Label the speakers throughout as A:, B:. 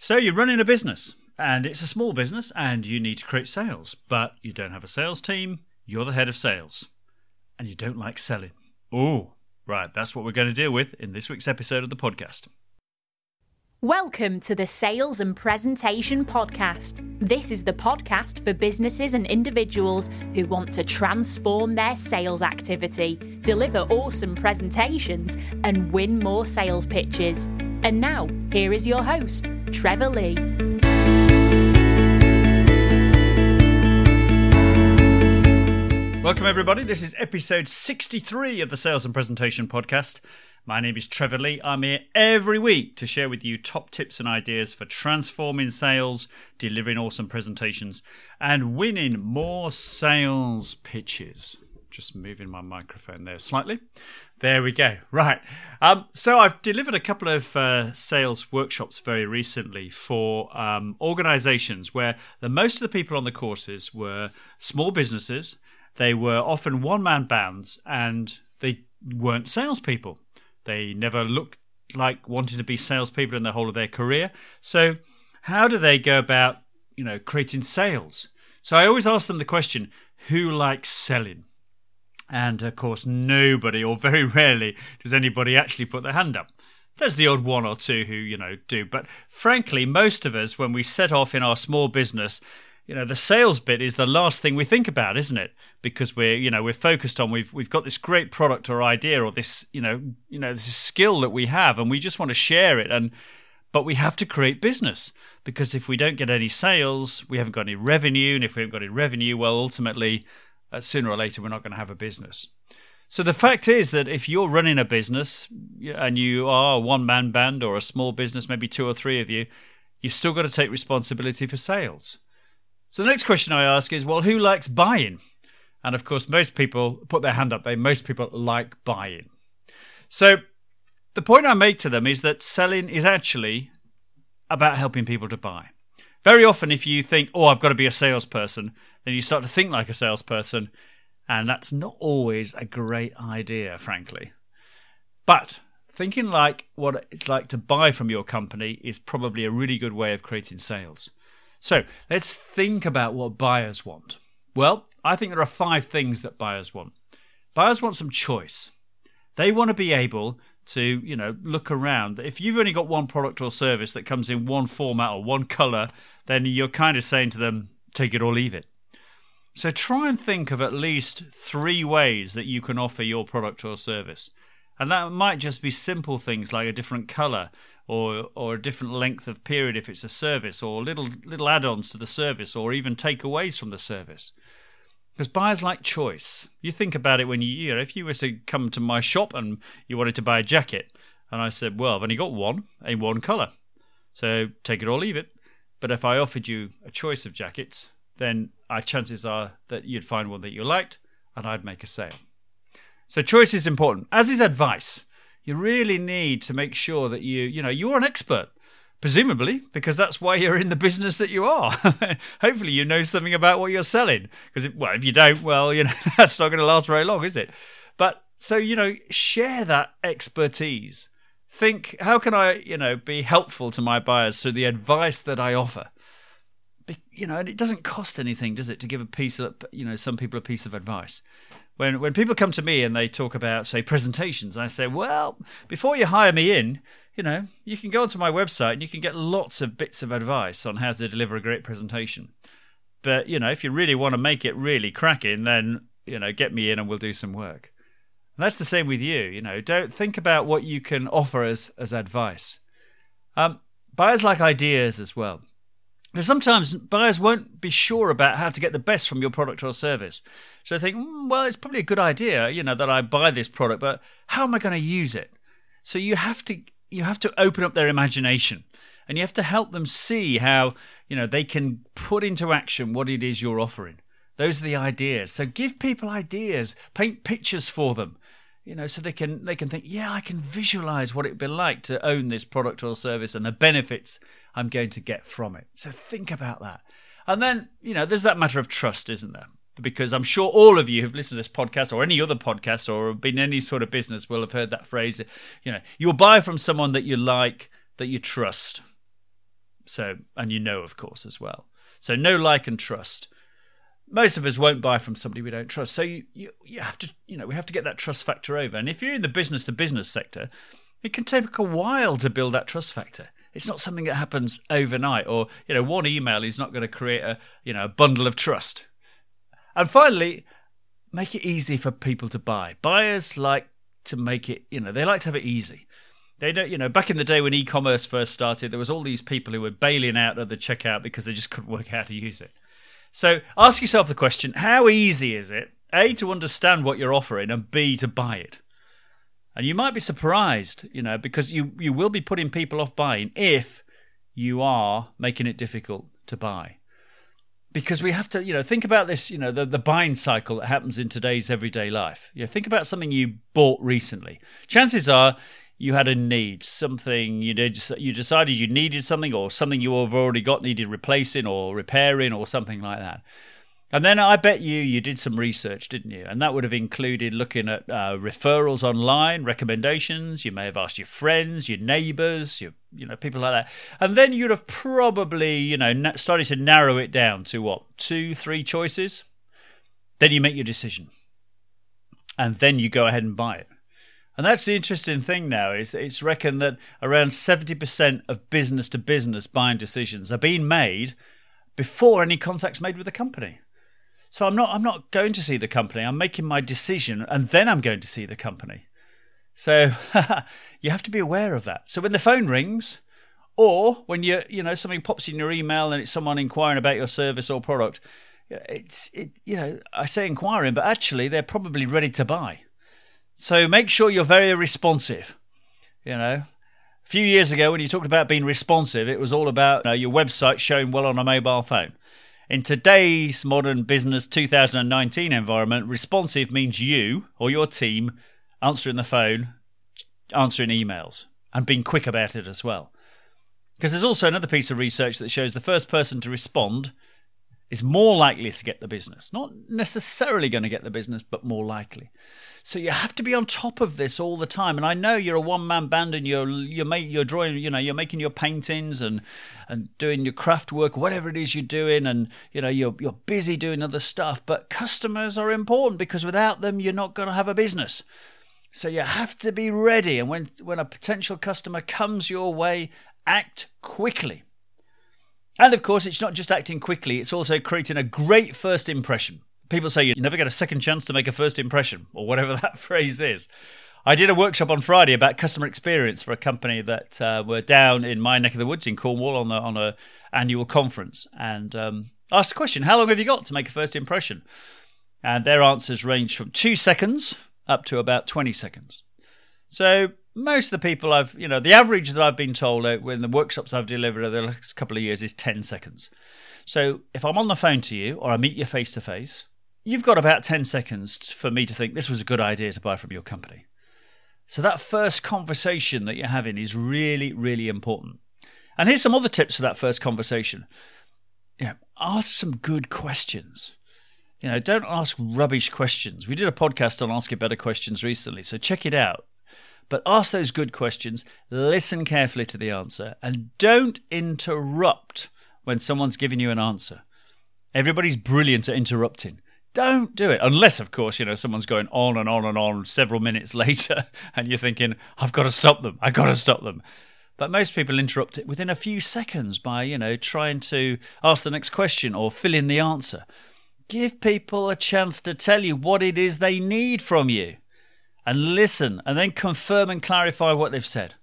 A: So you're running a business, and it's a small business, and you need to create sales, but you don't have a sales team. You're the head of sales, and you don't like selling. Oh, right. That's what we're going to deal with in this week's episode of the podcast.
B: Welcome to the Sales and Presentation Podcast. This is the podcast for businesses and individuals who want to transform their sales activity, deliver awesome presentations, and win more sales pitches. And now, here is your host, Trevor Lee.
A: Welcome, everybody. This is episode 63 of the Sales and Presentation Podcast. My name is Trevor Lee. I'm here every week to share with you top tips and ideas for transforming sales, delivering awesome presentations, and winning more sales pitches. Just moving my microphone there slightly. There we go. Right. Um, so I've delivered a couple of uh, sales workshops very recently for um, organizations where the most of the people on the courses were small businesses. They were often one man bands and they weren't salespeople. They never looked like wanting to be salespeople in the whole of their career. So, how do they go about, you know, creating sales? So I always ask them the question, who likes selling? And of course, nobody, or very rarely, does anybody actually put their hand up. There's the odd one or two who, you know, do. But frankly, most of us, when we set off in our small business, you know the sales bit is the last thing we think about isn't it because we're you know we're focused on we've we've got this great product or idea or this you know you know this skill that we have and we just want to share it and but we have to create business because if we don't get any sales we haven't got any revenue and if we haven't got any revenue well ultimately uh, sooner or later we're not going to have a business so the fact is that if you're running a business and you are a one man band or a small business maybe two or three of you you've still got to take responsibility for sales so the next question I ask is, well, who likes buying? And of course, most people put their hand up. They most people like buying. So the point I make to them is that selling is actually about helping people to buy. Very often, if you think, oh, I've got to be a salesperson, then you start to think like a salesperson, and that's not always a great idea, frankly. But thinking like what it's like to buy from your company is probably a really good way of creating sales. So let's think about what buyers want. Well, I think there are five things that buyers want. Buyers want some choice. They want to be able to, you know, look around. If you've only got one product or service that comes in one format or one color, then you're kind of saying to them, take it or leave it. So try and think of at least three ways that you can offer your product or service. And that might just be simple things like a different color or or a different length of period if it's a service, or little little add-ons to the service, or even takeaways from the service. Because buyers like choice. You think about it when you, you know, if you were to come to my shop and you wanted to buy a jacket, and I said, well, I've only got one, a one color, so take it or leave it. But if I offered you a choice of jackets, then our chances are that you'd find one that you liked, and I'd make a sale. So choice is important, as is advice you really need to make sure that you, you know, you're an expert, presumably, because that's why you're in the business that you are. Hopefully, you know something about what you're selling. Because, well, if you don't, well, you know, that's not going to last very long, is it? But so, you know, share that expertise. Think, how can I, you know, be helpful to my buyers through the advice that I offer? You know, and it doesn't cost anything, does it, to give a piece of, you know, some people a piece of advice when when people come to me and they talk about say presentations, I say, well, before you hire me in, you know, you can go onto my website and you can get lots of bits of advice on how to deliver a great presentation. But you know, if you really want to make it really cracking, then you know, get me in and we'll do some work. And that's the same with you. You know, don't think about what you can offer as as advice. Um, buyers like ideas as well. Sometimes buyers won't be sure about how to get the best from your product or service. So they think, mm, well, it's probably a good idea, you know, that I buy this product, but how am I going to use it? So you have to you have to open up their imagination and you have to help them see how, you know, they can put into action what it is you're offering. Those are the ideas. So give people ideas, paint pictures for them you know so they can they can think yeah i can visualize what it'd be like to own this product or service and the benefits i'm going to get from it so think about that and then you know there's that matter of trust isn't there because i'm sure all of you who've listened to this podcast or any other podcast or been in any sort of business will have heard that phrase you know you'll buy from someone that you like that you trust So, and you know, of course, as well. So, know like, and trust. Most of us won't buy from somebody we don't trust. So, you, you, you have to, you know, we have to get that trust factor over. And if you're in the business to business sector, it can take a while to build that trust factor. It's not something that happens overnight, or you know, one email is not going to create a you know a bundle of trust. And finally, make it easy for people to buy. Buyers like to make it, you know, they like to have it easy. They don't, you know, back in the day when e-commerce first started, there was all these people who were bailing out of the checkout because they just couldn't work out how to use it. So ask yourself the question: How easy is it, a, to understand what you're offering, and b, to buy it? And you might be surprised, you know, because you you will be putting people off buying if you are making it difficult to buy because we have to, you know, think about this, you know, the, the buying cycle that happens in today's everyday life. You know, think about something you bought recently. Chances are you had a need, something you did, you decided you needed something, or something you have already got needed replacing or repairing, or something like that. And then I bet you you did some research, didn't you? And that would have included looking at uh, referrals online, recommendations. You may have asked your friends, your neighbours, your you know people like that. And then you'd have probably you know started to narrow it down to what two, three choices. Then you make your decision, and then you go ahead and buy it. And that's the interesting thing now is it's reckoned that around seventy percent of business to business buying decisions are being made before any contact's made with the company. So I'm not I'm not going to see the company. I'm making my decision and then I'm going to see the company. So you have to be aware of that. So when the phone rings or when you you know something pops in your email and it's someone inquiring about your service or product, it's it you know I say inquiring but actually they're probably ready to buy. So make sure you're very responsive. You know, a few years ago when you talked about being responsive, it was all about you know, your website showing well on a mobile phone. In today's modern business 2019 environment, responsive means you or your team answering the phone, answering emails, and being quick about it as well. Because there's also another piece of research that shows the first person to respond is more likely to get the business. Not necessarily going to get the business, but more likely. So you have to be on top of this all the time. And I know you're a one man band and you're you're make, you're drawing, you know, you're making your paintings and and doing your craft work, whatever it is you're doing, and you know you're you're busy doing other stuff. But customers are important because without them, you're not going to have a business. So you have to be ready. And when when a potential customer comes your way, act quickly. And of course, it's not just acting quickly; it's also creating a great first impression people say you never get a second chance to make a first impression, or whatever that phrase is. I did a workshop on Friday about customer experience for a company that uh, were down in my neck of the woods in Cornwall on the on a annual conference, and um, asked the question: How long have you got to make a first impression? And their answers range from two seconds up to about twenty seconds. So most of the people I've, you know, the average that I've been told in the workshops I've delivered over the last couple of years is 10 seconds. So if I'm on the phone to you or I meet you face to face, you've got about 10 seconds for me to think this was a good idea to buy from your company. So that first conversation that you're having is really, really important. And here's some other tips for that first conversation. Yeah, ask some good questions. You know, don't ask rubbish questions. We did a podcast on asking better questions recently, so check it out. But ask those good questions, listen carefully to the answer, and don't interrupt when someone's giving you an answer. Everybody's brilliant at interrupting. Don't do it. Unless, of course, you know, someone's going on and on and on several minutes later and you're thinking, I've got to stop them. I've got to stop them. But most people interrupt it within a few seconds by, you know, trying to ask the next question or fill in the answer. Give people a chance to tell you what it is they need from you and listen and then confirm and clarify what they've said.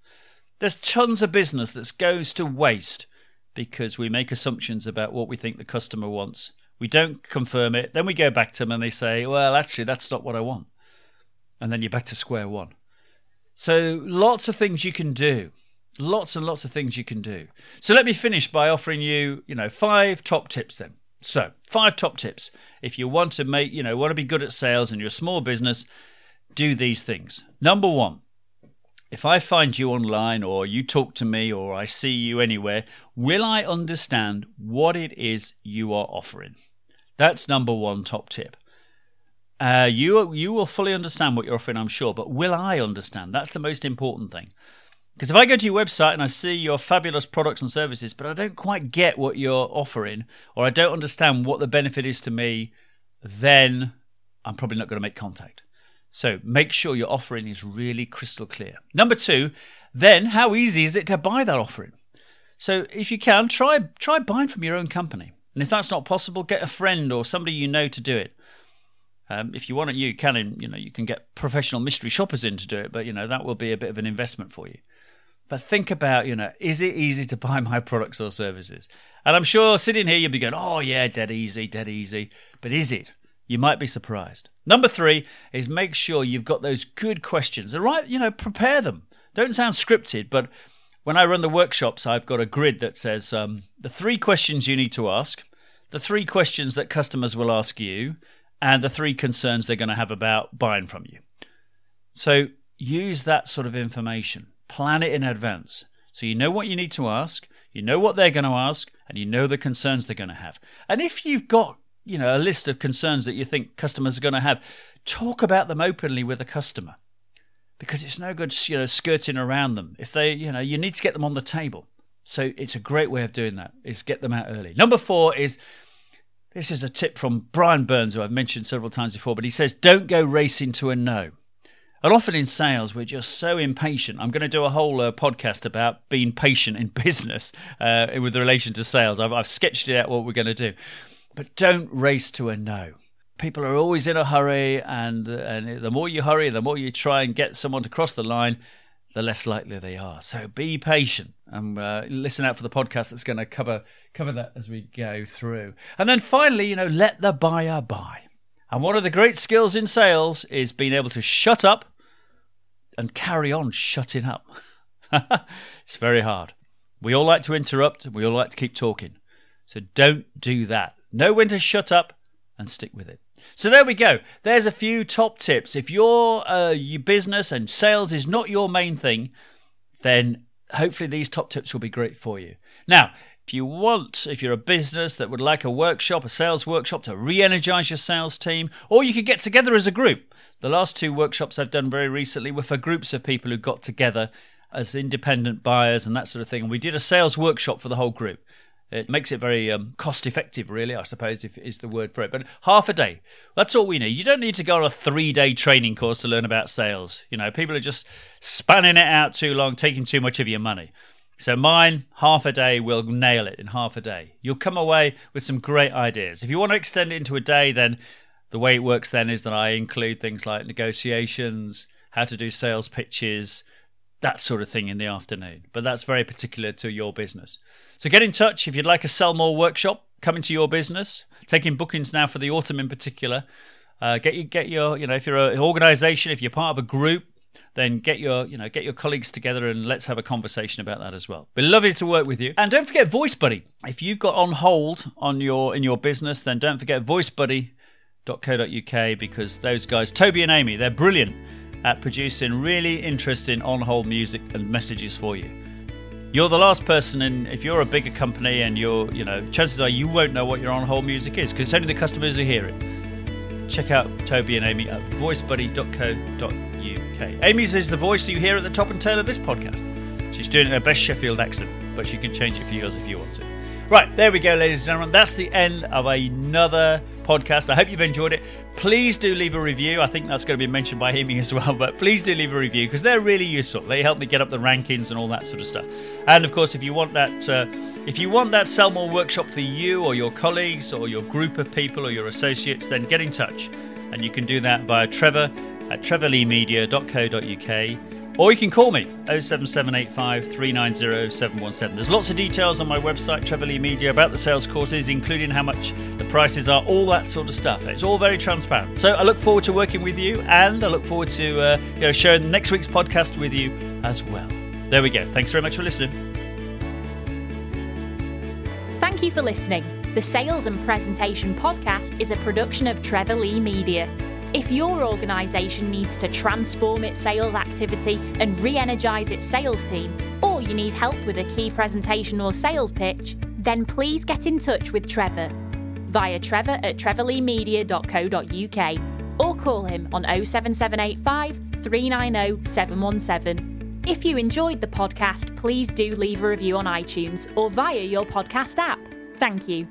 A: There's tons of business that goes to waste because we make assumptions about what we think the customer wants we don't confirm it. Then we go back to them and they say, well, actually, that's not what I want. And then you're back to square one. So lots of things you can do. Lots and lots of things you can do. So let me finish by offering you, you know, five top tips then. So, five top tips. If you want to make, you know, want to be good at sales and you're a small business, do these things. Number one, if I find you online or you talk to me or I see you anywhere, will I understand what it is you are offering? That's number one top tip. Uh, you you will fully understand what you're offering, I'm sure, but will I understand? That's the most important thing. Because if I go to your website and I see your fabulous products and services, but I don't quite get what you're offering, or I don't understand what the benefit is to me, then I'm probably not going to make contact. So make sure your offering is really crystal clear. Number two, then how easy is it to buy that offering? So if you can, try try buying from your own company. And if that's not possible, get a friend or somebody you know to do it. Um, if you want it, you can. You know, you can get professional mystery shoppers in to do it, but you know that will be a bit of an investment for you. But think about, you know, is it easy to buy my products or services? And I'm sure sitting here, you'll be going, oh, yeah, dead easy, dead easy. But is it? You might be surprised. Number three is make sure you've got those good questions. And right, you know, prepare them. Don't sound scripted, but when I run the workshops, I've got a grid that says um, the three questions you need to ask, the three questions that customers will ask you, and the three concerns they're going to have about buying from you. So use that sort of information. Plan it in advance. So you know what you need to ask, you know what they're going to ask, and you know the concerns they're going to have. And if you've got, you know, a list of concerns that you think customers are going to have, talk about them openly with the customer. Because it's no good, you know, skirting around them. If they, you know, you need to get them on the table. So it's a great way of doing that is get them out early. Number 4 is this is a tip from Brian Burns, who I've mentioned several times before, but he says, don't go racing to a no. And often in sales, we're just so impatient. I'm going to do a whole uh, podcast about being patient in business uh, with relation to sales. I've, I've sketched it out what we're going to do. But don't race to a no. People are always in a hurry, and, and the more you hurry, the more you try and get someone to cross the line, the less likely they are. So be patient and uh, listen out for the podcast that's going to cover cover that as we go through. And then finally, you know, let the buyer buy. And one of the great skills in sales is being able to shut up and carry on shutting up. it's very hard. We all like to interrupt and we all like to keep talking. So don't do that. Know when to shut up and stick with it. So there we go. There's a few top tips. If your uh, your business and sales is not your main thing, then hopefully these top tips will be great for you. Now, if you want, if you're a business that would like a workshop, a sales workshop to re energize your sales team, or you could get together as a group. The last two workshops I've done very recently were for groups of people who got together as independent buyers and that sort of thing. And we did a sales workshop for the whole group. It makes it very um, cost effective, really, I suppose, if is the word for it. But half a day, that's all we need. You don't need to go on a three day training course to learn about sales. You know, people are just spanning it out too long, taking too much of your money. So mine, half a day, will nail it in half a day. You'll come away with some great ideas. If you want to extend it into a day, then the way it works then is that I include things like negotiations, how to do sales pitches, that sort of thing in the afternoon. But that's very particular to your business. So get in touch if you'd like a sell more workshop coming to your business. Taking bookings now for the autumn in particular. Uh, get you get your you know if you're an organization, if you're part of a group, then get your you know get your colleagues together and let's have a conversation about that as well. Be lovely to work with you. And don't forget Voice Buddy. If you've got on hold on your in your business, then don't forget voice voicebuddy.co.uk because those guys, Toby and Amy, they're brilliant at producing really interesting on hold music and messages for you. You're the last person, and if you're a bigger company and you're, you know, chances are you won't know what your on hold music is because it's only the customers who hear it check out Toby and Amy at voicebuddy.co.uk. Amy's is the voice you hear at the top and tail of this podcast. She's doing her best Sheffield accent, but she can change it for yours if you want to. Right, there we go, ladies and gentlemen. That's the end of another podcast. I hope you've enjoyed it. Please do leave a review. I think that's going to be mentioned by Amy as well, but please do leave a review because they're really useful. They help me get up the rankings and all that sort of stuff. And of course, if you want that. Uh, if you want that Sell More workshop for you or your colleagues or your group of people or your associates, then get in touch. And you can do that via Trevor at trevorleemedia.co.uk or you can call me 07785 390 717. There's lots of details on my website, Trevor Lee Media, about the sales courses, including how much the prices are, all that sort of stuff. It's all very transparent. So I look forward to working with you and I look forward to uh, you know, sharing next week's podcast with you as well. There we go. Thanks very much for listening.
B: Thank you for listening. The Sales and Presentation Podcast is a production of Trevor Lee Media. If your organisation needs to transform its sales activity and re energise its sales team, or you need help with a key presentation or sales pitch, then please get in touch with Trevor via trevor at trevorleemedia.co.uk or call him on 07785 390 717. If you enjoyed the podcast, please do leave a review on iTunes or via your podcast app. Thank you.